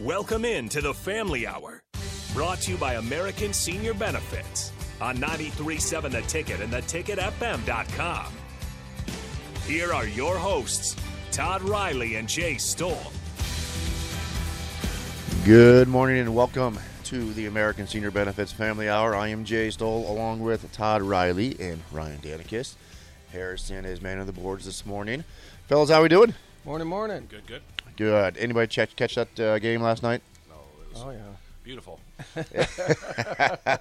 Welcome in to the Family Hour, brought to you by American Senior Benefits on 93.7 The Ticket and theticketfm.com. Here are your hosts, Todd Riley and Jay Stoll. Good morning and welcome to the American Senior Benefits Family Hour. I am Jay Stoll along with Todd Riley and Ryan Danekas. Harrison is man of the boards this morning. Fellas, how are we doing? Morning, morning. Good, good. Good. Anybody check, catch that uh, game last night? No, it was Oh yeah. beautiful.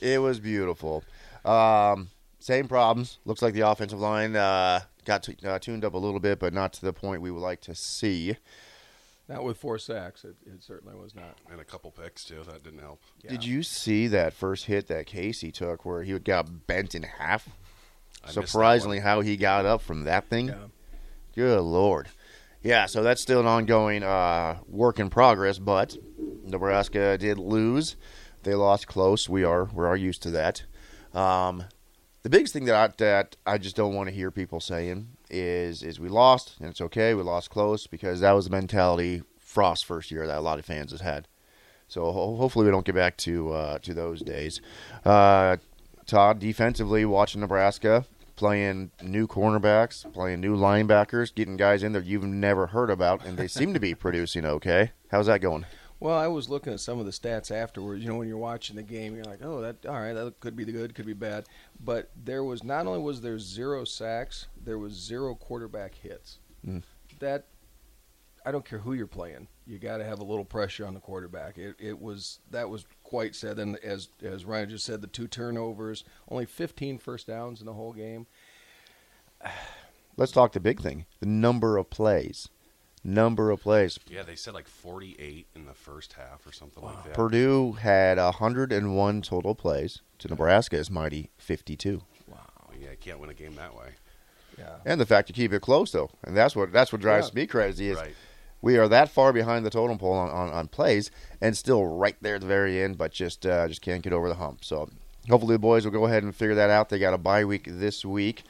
It was beautiful. Um, same problems. Looks like the offensive line uh, got t- uh, tuned up a little bit, but not to the point we would like to see. Not with four sacks. It, it certainly was not. And a couple picks, too. That didn't help. Did you see that first hit that Casey took where he got bent in half? I Surprisingly, how he got up from that thing. Yeah. Good lord. Yeah, so that's still an ongoing uh, work in progress, but Nebraska did lose. They lost close. We are we are used to that. Um, the biggest thing that I, that I just don't want to hear people saying is is we lost and it's okay. We lost close because that was the mentality Frost first year that a lot of fans has had. So ho- hopefully we don't get back to uh, to those days. Uh, Todd, defensively, watching Nebraska playing new cornerbacks, playing new linebackers, getting guys in there you've never heard about, and they seem to be producing okay. How's that going? Well, I was looking at some of the stats afterwards. You know, when you're watching the game, you're like, "Oh, that all right. That could be the good, could be bad." But there was not only was there zero sacks, there was zero quarterback hits. Mm. That I don't care who you're playing, you got to have a little pressure on the quarterback. It, it was that was quite sad. And as as Ryan just said, the two turnovers, only 15 first downs in the whole game. Let's talk the big thing: the number of plays. Number of plays. Yeah, they said like 48 in the first half or something like that. Purdue had 101 total plays to Nebraska's mighty 52. Wow. Yeah, you can't win a game that way. Yeah. And the fact you keep it close though, and that's what that's what drives Yeah. me crazy is Right. We are that far behind the totem pole on, on, on plays and still right there at the very end, but just uh, just can't get over the hump. So hopefully the boys will go ahead and figure that out. They got a bye week this week,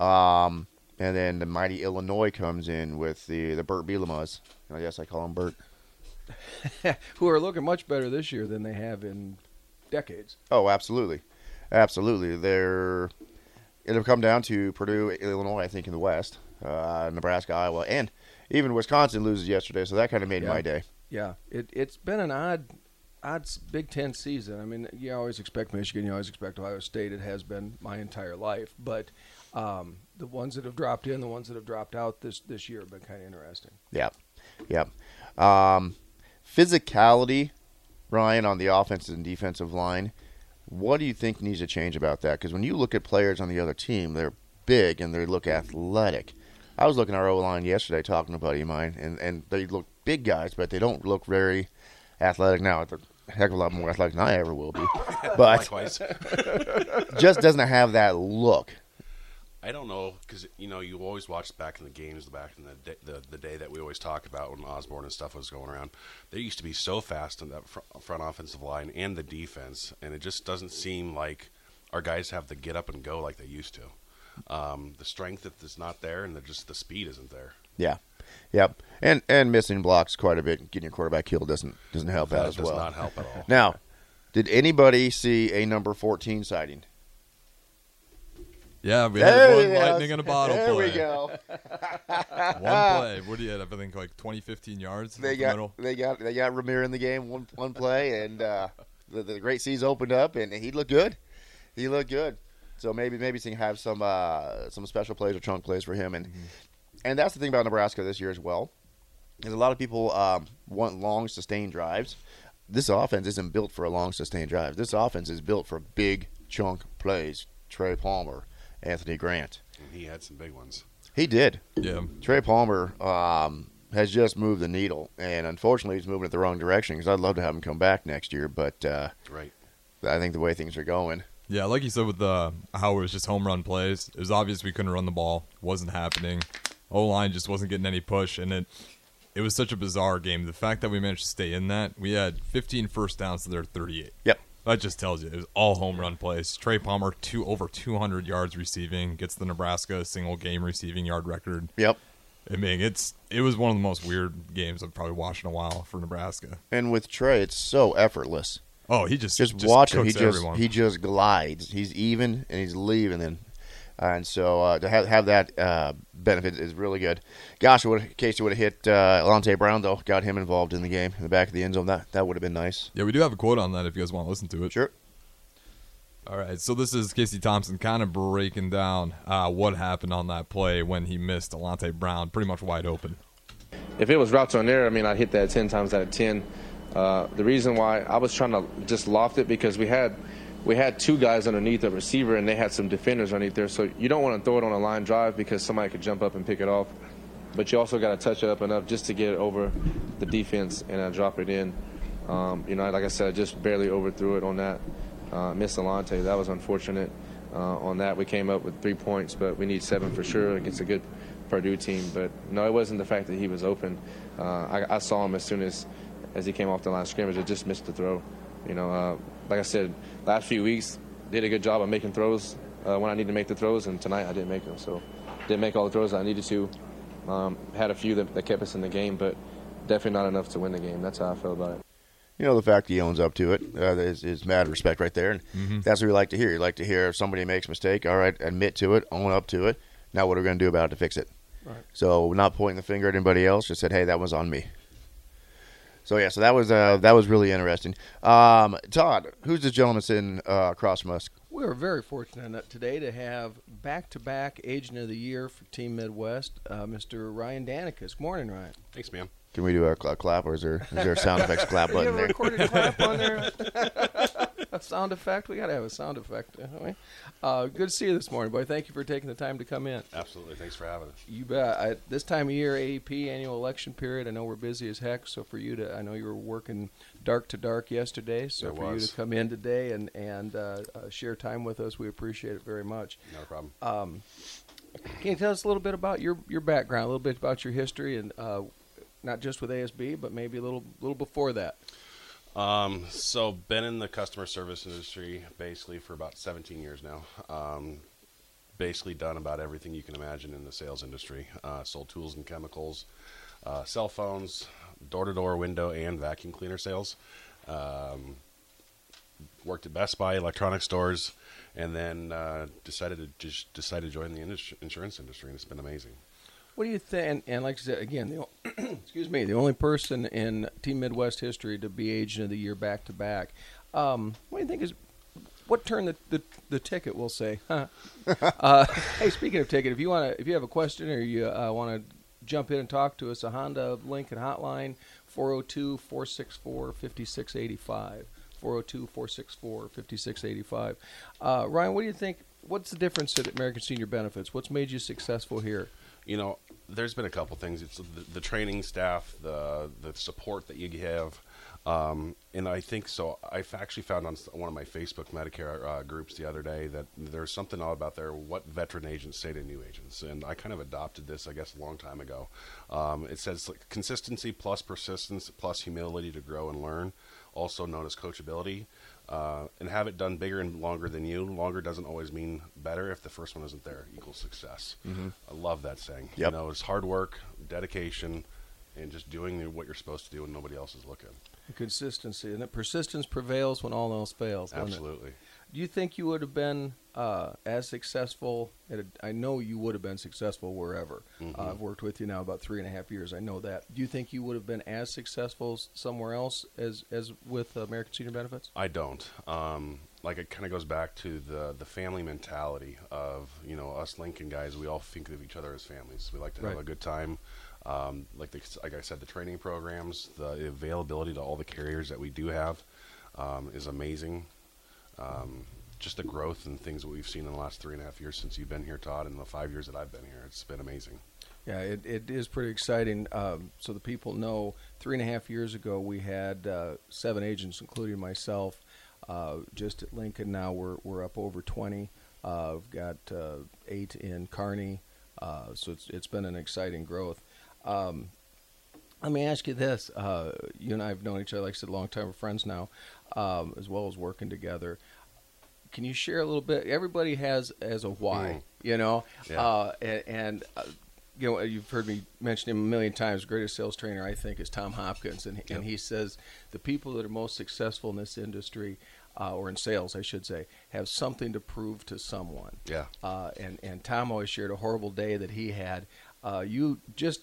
um, and then the mighty Illinois comes in with the the Burt Bielemas. I guess I call him Burt. Who are looking much better this year than they have in decades. Oh, absolutely, absolutely. They're it'll come down to Purdue, Illinois, I think, in the West, uh, Nebraska, Iowa, and even Wisconsin loses yesterday, so that kind of made Yeah. my day. Yeah, it it's been an odd, odd Big Ten season. I mean, you always expect Michigan, you always expect Ohio State. It has been my entire life, but um, the ones that have dropped in, the ones that have dropped out this this year have been kind of interesting. Yeah, yeah. Um, physicality, Ryan, on the offensive and defensive line. What do you think needs to change about that? Because when you look at players on the other team, they're big and they look athletic. I was looking at our O line yesterday, talking to a buddy of mine, and, and they look big guys, but they don't look very athletic now. They're a heck of a lot more athletic than I ever will be. But just doesn't have that look. I don't know because you know you always watch back in the games, back in the day, the, the day that we always talk about when Osborne and stuff was going around. They used to be so fast in that fr- front offensive line and the defense, and it just doesn't seem like our guys have the get up and go like they used to. Um, the strength that is not there, and the, just the speed isn't there. Yeah. Yep. And and missing blocks quite a bit. Getting your quarterback killed doesn't doesn't help out That as does well. not help at all. Now, did anybody see a number 14 sighting? Yeah, we had one lightning in a bottle There play. we go. One play. What do you have? I think like 20, 15 yards. They up the got they got they got Rahmir in the game one one play, and uh, the the great seas opened up, and he looked good. He looked good. So maybe maybe he can have some uh, some special plays or chunk plays for him, and and that's the thing about Nebraska this year as well. Is a lot of people um, want long sustained drives. This offense isn't built for a long sustained drive. This offense is built for big chunk plays. Trey Palmer, Anthony Grant. And he had some big ones. He did. Yeah. Trey Palmer um, has just moved the needle, and unfortunately, he's moving it the wrong direction. Because I'd love to have him come back next year, but uh, Right. I think the way things are going, Yeah, like you said with the how it was just home run plays. It was obvious we couldn't run the ball. wasn't happening. O line just wasn't getting any push, and it it was such a bizarre game. The fact that we managed to stay in that, we had 15 first downs to their 38. Yep. That just tells you it was all home run plays. Trey Palmer, two over 200 yards receiving, gets the Nebraska single game receiving yard record. Yep. I mean, it's it was one of the most weird games I've probably watched in a while for Nebraska. And with Trey, it's so effortless. Oh, he just Just, watch him. He just everyone. he just glides. He's even and he's leaving. Then, and so uh, to have have that uh, benefit is really good. Gosh, would Casey would have hit uh, Alante Brown though, got him involved in the game in the back of the end zone. That that would have been nice. yeah, we do have a quote on that if you guys want to listen to it. Sure. All right, so this is Casey Thompson kind of breaking down uh, what happened on that play when he missed Alante Brown pretty much wide open. if it was routes on there, I mean, I'd hit that 10 times out of 10. Uh, the reason why I was trying to just loft it because we had we had two guys underneath the receiver and they had some defenders underneath there. So you don't want to throw it on a line drive because somebody could jump up and pick it off. But you also got to touch it up enough just to get it over the defense and uh, drop it in. Um, you know, like I said, I just barely overthrew it on that. Uh, Miss Alante, that was unfortunate. Uh, on that, we came up with three points, but we need seven for sure against a good Purdue team. But no, it wasn't the fact that he was open. Uh, I, I saw him as soon as as he came off the line of scrimmage. I just missed the throw. You know, uh, like I said, last few weeks did a good job of making throws uh, when I needed to make the throws, and tonight I didn't make them. So didn't make all the throws I needed to. Um, had a few that, that kept us in the game, but definitely not enough to win the game. That's how I feel about it. You know the fact he owns up to it uh, is, is mad respect right there, and Mm-hmm. that's what we like to hear. You like to hear if somebody makes a mistake. All right, admit to it, own up to it. Now what are we going to do about it to fix it? Right. So not pointing the finger at anybody else. Just said, hey, that was on me. So yeah, so that was uh, that was really interesting. Um, Todd, who's the gentleman sitting uh, across from us? We are very fortunate today to have back-to-back Agent of the Year for Team Midwest, uh, Mr. Ryan Danekas. Good morning, Ryan. Thanks, man. Can we do a, clap, or is there is there a sound effects clap Do you button have a there? recorded clap on there? a sound effect? We got to have a sound effect, don't we? Uh, good to see you this morning, boy. Thank you for taking the time to come in. Absolutely. Thanks for having us. You bet. I, this time of year, AEP annual election period. I know we're busy as heck. So for you to, I know you were working dark to dark yesterday. So It for you to come in today and and uh, uh, share time with us, we appreciate it very much. No problem. Um, can you tell us a little bit about your your background, a little bit about your history, and uh, not just with ASB, but maybe a little little before that? Um, so been in the customer service industry basically for about 17 years now. Um, basically done about everything you can imagine in the sales industry. Uh, sold tools and chemicals, uh, cell phones, door-to-door window and vacuum cleaner sales. Um, worked at Best Buy, electronic stores, and then uh, decided to just decided to join the insurance industry, and it's been amazing. What do you think? And, and like I said again, the, excuse me, the only person in Team Midwest history to be Agent of the Year back to back. Um, What do you think is what turned the, the, the ticket? We'll say. Huh? uh, hey, speaking of ticket, if you want to, if you have a question or you uh, want to jump in and talk to us, a Honda Lincoln hotline 402-464-5685. 402-464-5685. Uh, Ryan, what do you think? What's the difference at American Senior Benefits? What's made you successful here? You know, there's been a couple things. It's the, the training staff, the the support that you have, um, and I think so. I've actually found on one of my Facebook Medicare uh, groups the other day that there's something odd about there. What veteran agents say to new agents, and I kind of adopted this, I guess, a long time ago. Um, it says like, consistency plus persistence plus humility to grow and learn, also known as coachability. Uh, and have it done bigger and longer than you. Longer doesn't always mean better. If the first one isn't there, equals success. I love that saying. Yep. You know, it's hard work, dedication, and just doing what you're supposed to do when nobody else is looking. Consistency, and that persistence prevails when all else fails. Absolutely. Do you think you would have been uh, as successful? At a, I know you would have been successful wherever. Mm-hmm. Uh, I've worked with you now about three and a half years. I know that. Do you think you would have been as successful somewhere else as as with American Senior Benefits? I don't. Um, like it kind of goes back to the the family mentality of you know us Lincoln guys. We all think of each other as families. We like to have a good time. Um, like the, like I said, the training programs, the availability to all the carriers that we do have um, is amazing. Um, just the growth and things that we've seen in the last three and a half years since you've been here, Todd, and the five years that I've been here, it's been amazing. Yeah, it, it is pretty exciting. Um, so the people know, three and a half years ago, we had uh, seven agents, including myself. Uh, just at Lincoln now, we're, we're up over 20. Uh, we've got uh, eight in Kearney. Uh, so it's, it's been an exciting growth. Um, let me ask you this. Uh, you and I have known each other, like I said, a long time. We're friends now, um, as well as working together. Can you share a little bit? Everybody has as a why, Mm. you know, Yeah. uh, and, and uh, you know, you've heard me mention him a million times. Greatest sales trainer, I think, is Tom Hopkins, and and he says the people that are most successful in this industry, uh, or in sales, I should say, have something to prove to someone. Yeah. Uh, and and Tom always shared a horrible day that he had. Uh, you just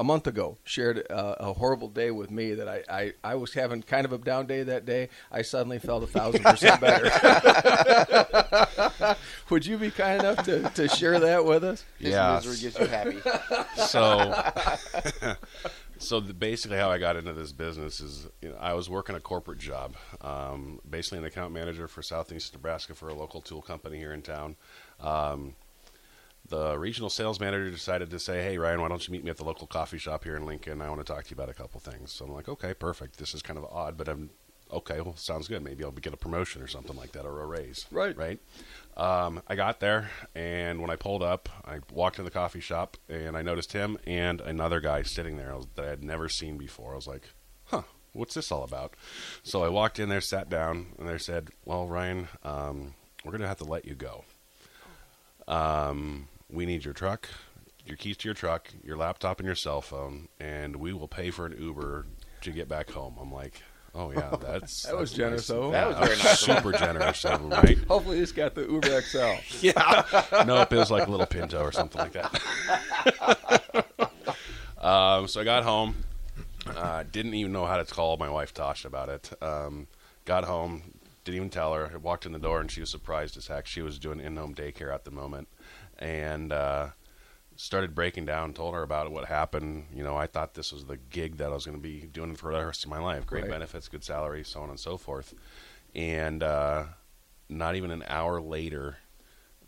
a month ago shared uh, a horrible day with me that I, I, I was having kind of a down day that day. I suddenly felt a thousand percent better. Would you be kind enough to, to share that with us? His Yeah. misery gets you happy. so so the, basically how i got into this business is you know, i was working a corporate job um, basically an account manager for southeast nebraska for a local tool company here in town um, the regional sales manager decided to say hey ryan why don't you meet me at the local coffee shop here in lincoln i want to talk to you about a couple things so i'm like okay perfect this is kind of odd but i'm okay well sounds good maybe i'll get a promotion or something like that or a raise Right. right um, I got there, and when I pulled up, I walked in the coffee shop, and I noticed him and another guy sitting there that I had never seen before. I was like, "Huh, what's this all about?" So I walked in there, sat down, and they said, "Well, Ryan, um, we're going to have to let you go. Um, we need your truck, your keys to your truck, your laptop, and your cell phone, and we will pay for an Uber to get back home." I'm like. Oh yeah, that's That was that's generous, nice. though. That was very nice. Super generous of him, right? Hopefully, this got the Uber XL. Yeah. nope, it was like a little Pinto or something like that. um, so I got home. Uh, didn't even know how to call my wife Tasha about it. Um, got home, didn't even tell her. I walked in the door and she was surprised as heck. She was doing in-home daycare at the moment, and uh, started breaking down. Told her about what happened. You know, I thought this was the gig that I was going to be doing for the rest of my life. Great Right. benefits, good salary, so on and so forth. And uh, not even an hour later,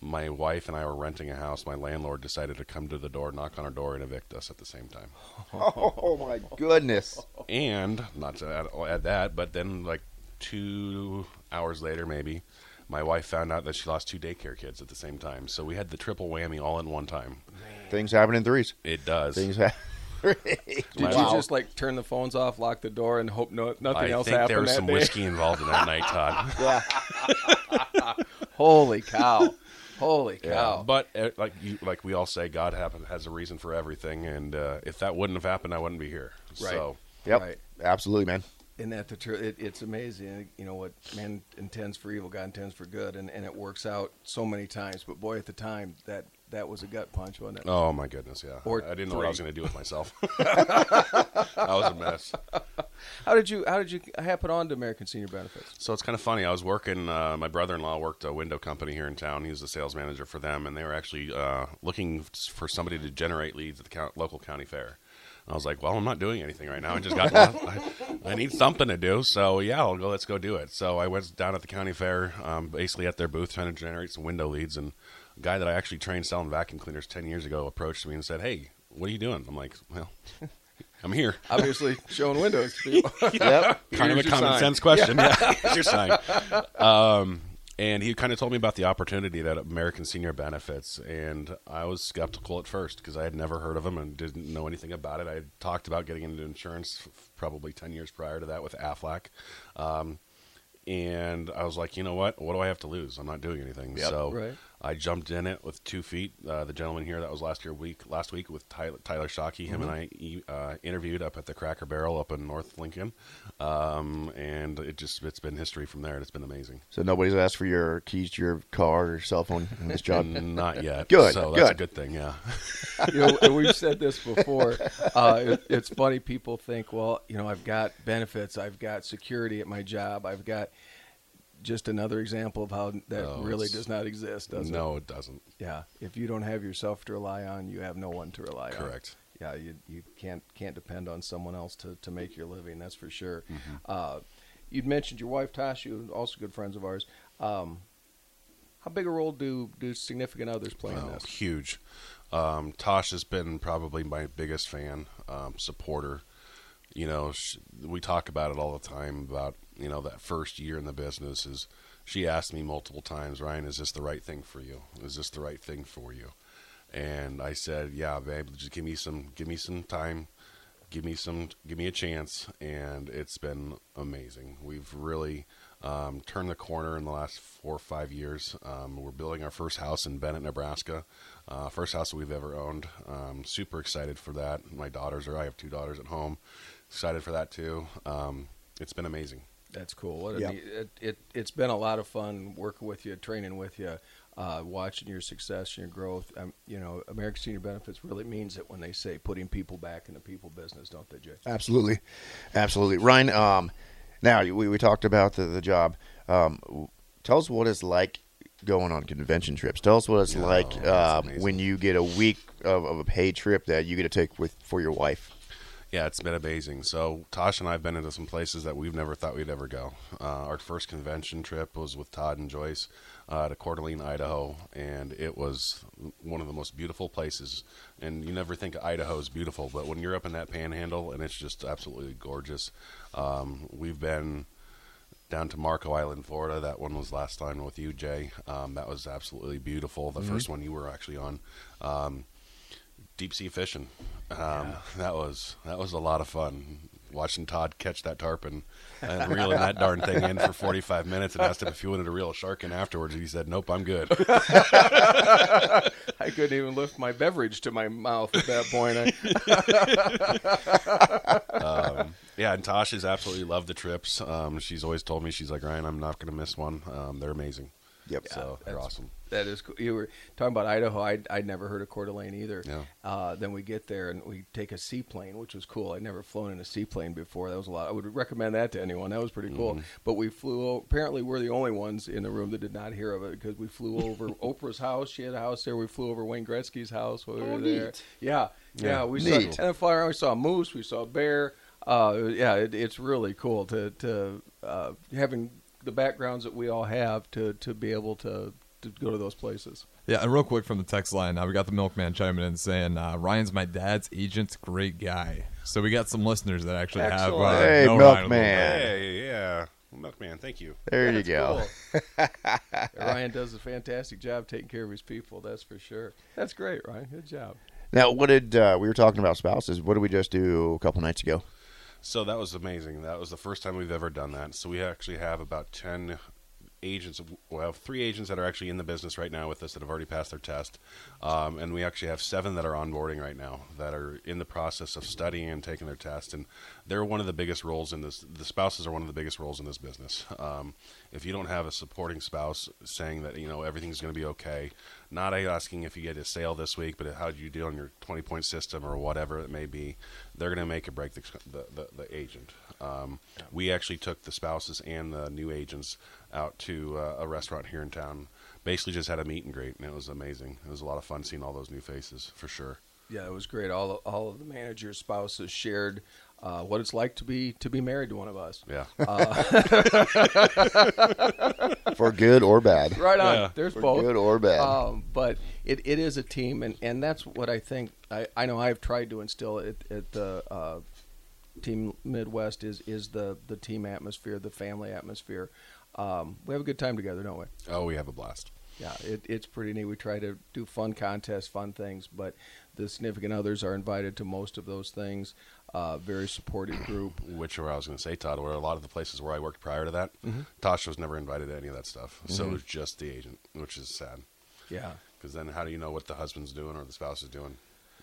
my wife and I were renting a house. My landlord decided to come to the door, knock on our door, and evict us at the same time. Oh my goodness! And not to add, add that, but then like two hours later, maybe my wife found out that she lost two daycare kids at the same time. So we had the triple whammy all in one time. Things happen in threes. It does. Things happen. Did Wow. you just like turn the phones off, lock the door, and hope no, nothing I else think happened there was some day? whiskey involved in that night, Todd. yeah. Holy cow! Holy cow! But uh, like you, like we all say, God happen, has a reason for everything, and uh, if that wouldn't have happened, I wouldn't be here. Right. So Yep. Right. Absolutely, man. Isn't that the truth? It, it's amazing. Eh, you know what man intends for evil, God intends for good, and, and it works out so many times. But boy, at the time, that that was a gut punch, wasn't it? Oh my goodness, yeah. Or I didn't know what I was going to do with myself. I was a mess. How did you How did you happen on to American Senior Benefits? So it's kind of funny. I was working. Uh, my brother-in-law worked a window company here in town. He was the sales manager for them, and they were actually uh, looking for somebody to generate leads at the count, local county fair. I was like, "Well, I'm not doing anything right now. I just got. I, I need something to do. So yeah, I'll go. Let's go do it." So I went down at the county fair, um, basically at their booth, trying to generate some window leads. And a guy that I actually trained selling vacuum cleaners ten years ago approached me and said, "Hey, what are you doing?" I'm like, "Well, I'm here." Obviously, showing windows to people. Yep. kind of a common sign. sense question. Yeah, here's your sign. Um, and he kind of told me about the opportunity that American Senior Benefits, and I was skeptical at first because I had never heard of them and didn't know anything about it. I had talked about getting into insurance f- probably ten years prior to that with Aflac. Um, and I was like, you know what? What do I have to lose? I'm not doing anything. Yep. so Right. I jumped in it with two feet. Uh, the gentleman here that was last year week last week with Tyler, Tyler Shockey, him and I uh, interviewed up at the Cracker Barrel up in North Lincoln, um, and it just it's been history from there. It's been amazing. So nobody's asked for your keys to your car or cell phone in this job. Not yet. Good, So that's a good. good thing. Yeah. you know, we've said this before. Uh, it, it's funny. People think, well, you know, I've got benefits, I've got security at my job, I've got just another example of how that No, really does not exist, does it? no, it doesn't. Yeah. If you don't have yourself to rely on, you have no one to rely on. Correct. Yeah, you you can't can't depend on someone else to, to make your living. That's for sure. Mm-hmm. Uh, you'd mentioned your wife Tasha, also good friends of ours. Um, how big a role do do significant others play in Oh, this? huge. Um, Tosh has been probably my biggest fan, um, supporter. You know, sh- we talk about it all the time about you know that first year in the business is. She asked me multiple times, Ryan, is this the right thing for you? Is this the right thing for you? And I said, Yeah, babe, just give me some, give me some time, give me some, give me a chance. And it's been amazing. We've really um, turned the corner in the last four or five years. Um, we're building our first house in Bennett, Nebraska. Uh, first house that we've ever owned. Um, super excited for that. My daughters are. I have two daughters at home. Excited for that too. Um, it's been amazing. That's cool. What a Yep. neat- it, it it's been a lot of fun working with you, training with you, uh, watching your success and your growth. Um, you know, American Senior Benefits really means it when they say putting people back in the people business, don't they, Jay? Absolutely, absolutely. Ryan, um, now we, we talked about the, the job. Um, tell us what it's like going on convention trips. Tell us what it's Oh, like that's uh, when you get a week of, of a paid trip that you get to take with for your wife. Yeah, it's been amazing. So Tosh and I have been into some places that we've never thought we'd ever go. Uh, our first convention trip was with Todd and Joyce uh, to Coeur d'Alene, Idaho, and it was one of the most beautiful places. And you never think Idaho is beautiful, but when you're up in that panhandle, and it's just absolutely gorgeous. Um, we've been down to Marco Island, Florida. That one was last time with you, Jay. Um, that was absolutely beautiful. The first one you were actually on. Um, deep sea fishing. Um, That was that was a lot of fun. Watching Todd catch that tarpon and reeling that darn thing in for 45 minutes and asked him if he wanted to reel a shark in afterwards. And He said, "Nope, I'm good." I couldn't even lift my beverage to my mouth at that point. I, um, yeah, and Tosh has absolutely loved the trips. Um, she's always told me she's like Ryan, I'm not going to miss one. Um, they're amazing. Yep. So they're awesome. That is cool. You were talking about Idaho. I'd, I'd never heard of Coeur d'Alene either. Yeah. Uh, then we get there and we take a seaplane, which was cool. I'd never flown in a seaplane before. That was a lot. I would recommend that to anyone. That was pretty cool. Mm-hmm. But we flew. Apparently, we're the only ones in the room that did not hear of it because we flew over Oprah's house. She had a house there. We flew over Wayne Gretzky's house while we Oh, were there. neat. Yeah, yeah. Yeah. we saw Neat. and then fly. We saw a moose. We saw a bear. Uh, yeah, it, it's really cool to to uh, having the backgrounds that we all have to to be able to to go to those places. Yeah, and real quick from the text line, uh, we got the milkman chiming in saying uh, Ryan's my dad's agent, great guy. So we got some listeners that actually have. Excellent. Uh, Hey, know Ryan a little milkman. Hey, yeah, Milkman, thank you. There you go. cool. Ryan does a fantastic job taking care of his people. That's for sure. That's great, Ryan. Good job. Now, what did uh, we were talking about spouses? What did we just do a couple nights ago? So that was amazing. That was the first time we've ever done that. So we actually have about 10 agents. We have three agents that are actually in the business right now with us that have already passed their test. Um, and we actually have seven that are onboarding right now that are in the process of studying and taking their test. And they're one of the biggest roles in this. The spouses are one of the biggest roles in this business. Um, if you don't have a supporting spouse saying that, you know, everything's going to be okay, not asking if you get a sale this week, but how did you do on your 20 point system or whatever it may be, they're going to make or break the, the, the, the agent. Um, We actually took the spouses and the new agents out to uh, a restaurant here in town. Basically, just had a meet and greet, and it was amazing. It was a lot of fun seeing all those new faces, for sure. Yeah, it was great. All all of the managers' spouses shared uh, what it's like to be to be married to one of us. Yeah. For good or bad? Right on. Yeah. There's For both. good or bad? Um, but it, it is a team, and, and that's what I think. I, I know I've tried to instill at, at the uh, Team Midwest is is the the team atmosphere, the family atmosphere. Um, we have a good time together, don't we? oh, we have a blast. Yeah, it, it's pretty neat. We try to do fun contests, fun things, but the significant others are invited to most of those things. Uh, very supportive group. Which where I was going to say, Todd, where a lot of the places where I worked prior to that, Mm-hmm. Tasha was never invited to any of that stuff. So it was just the agent, which is sad. Yeah, Because then how do you know what the husband's doing or the spouse is doing?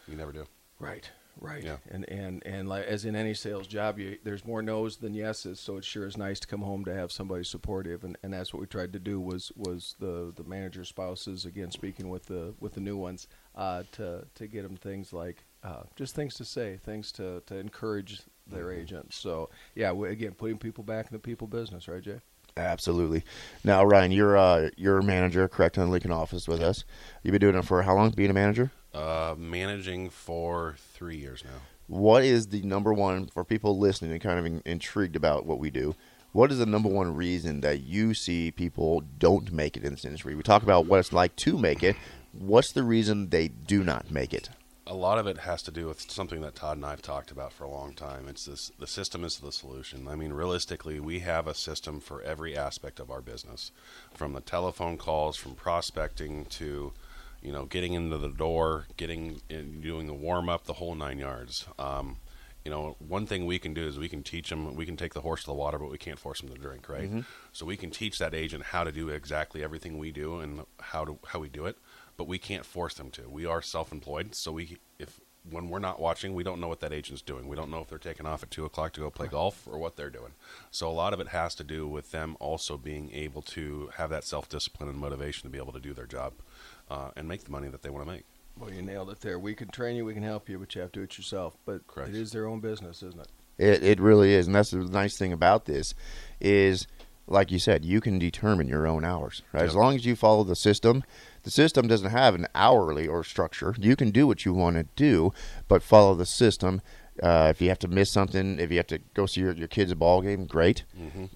You never do. right, right. Yeah. And and and like as in any sales job, you, there's more no's than yeses. So it sure is nice to come home to have somebody supportive, and, and that's what we tried to do was was the the manager spouses again speaking with the with the new ones uh, to to get them things like uh, just things to say, things to to encourage their Mm-hmm. agents. So yeah, we, again, putting people back in the people business, right, Jay? Absolutely. Now, Ryan, you're uh, you're a manager, correct, in the Lincoln office with us. You've been doing it for how long? Being a manager. Uh, managing for three years now. What is the number one for people listening and kind of in, intrigued about what we do? What is the number one reason that you see people don't make it in this industry? We talk about what it's like to make it. What's the reason they do not make it? a lot of it has to do with something that Todd and I have talked about for a long time. It's this: the system is the solution. I mean, realistically, we have a system for every aspect of our business, from the telephone calls, from prospecting to, you know, getting into the door, getting in, doing the warm up, the whole nine yards. Um, You know, one thing we can do is we can teach them. We can take the horse to the water, but we can't force them to drink, right? So we can teach that agent how to do exactly everything we do and how to how we do it, but we can't force them to. We are self-employed, so we if when we're not watching, we don't know what that agent's doing. We don't know if they're taking off at two o'clock to go play golf or what they're doing. So a lot of it has to do with them also being able to have that self-discipline and motivation to be able to do their job uh, and make the money that they want to make. Well, you nailed it there. We can train you, we can help you, but you have to do it yourself. But Correct. it is their own business, isn't it? It it really is, and that's the nice thing about this is, like you said, you can determine your own hours. Right, as long as you follow the system. The system doesn't have an hourly or structure. You can do what you want to do, but follow the system. Uh, if you have to miss something, if you have to go see your, your kid's ball game, great.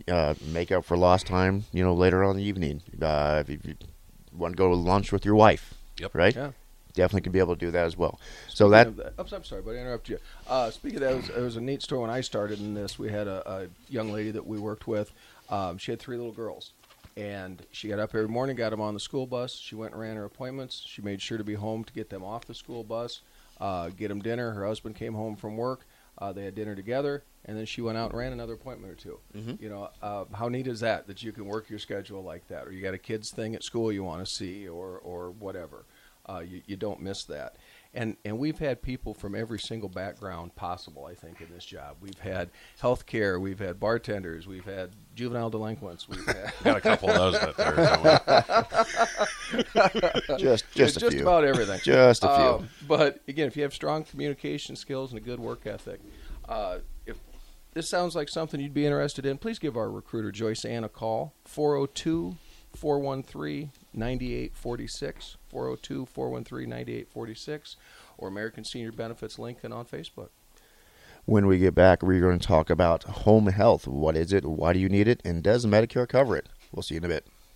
Uh, make up for lost time, you know, later on in the evening. Uh, if you want to go to lunch with your wife, Yep. right? Yeah. Definitely can be able to do that as well. So that Speaking of Oops, I'm sorry, but I interrupted you. Uh, speaking of that, it was, it was a neat story when I started in this. We had a, a young lady that we worked with. Um, she had three little girls, and she got up every morning, got them on the school bus. She went and ran her appointments. She made sure to be home to get them off the school bus, uh, get them dinner. Her husband came home from work. Uh, they had dinner together, and then she went out and ran another appointment or 2 You know, uh, how neat is that? That you can work your schedule like that, or you got a kids thing at school you want to see, or or whatever. Uh, you, you don't miss that. And and we've had people from every single background possible. I think in this job, we've had healthcare, we've had bartenders, we've had juvenile delinquents, we've had Got a couple of those that they're just just a just few. about everything. Just a few. Um, but again, if you have strong communication skills and a good work ethic, uh, if this sounds like something you'd be interested in, please give our recruiter Joyce Ann a call 402 413 9846 402 413 9846 or American Senior Benefits Lincoln on Facebook. When we get back, we're going to talk about home health. What is it? Why do you need it? And does Medicare cover it? We'll see you in a bit.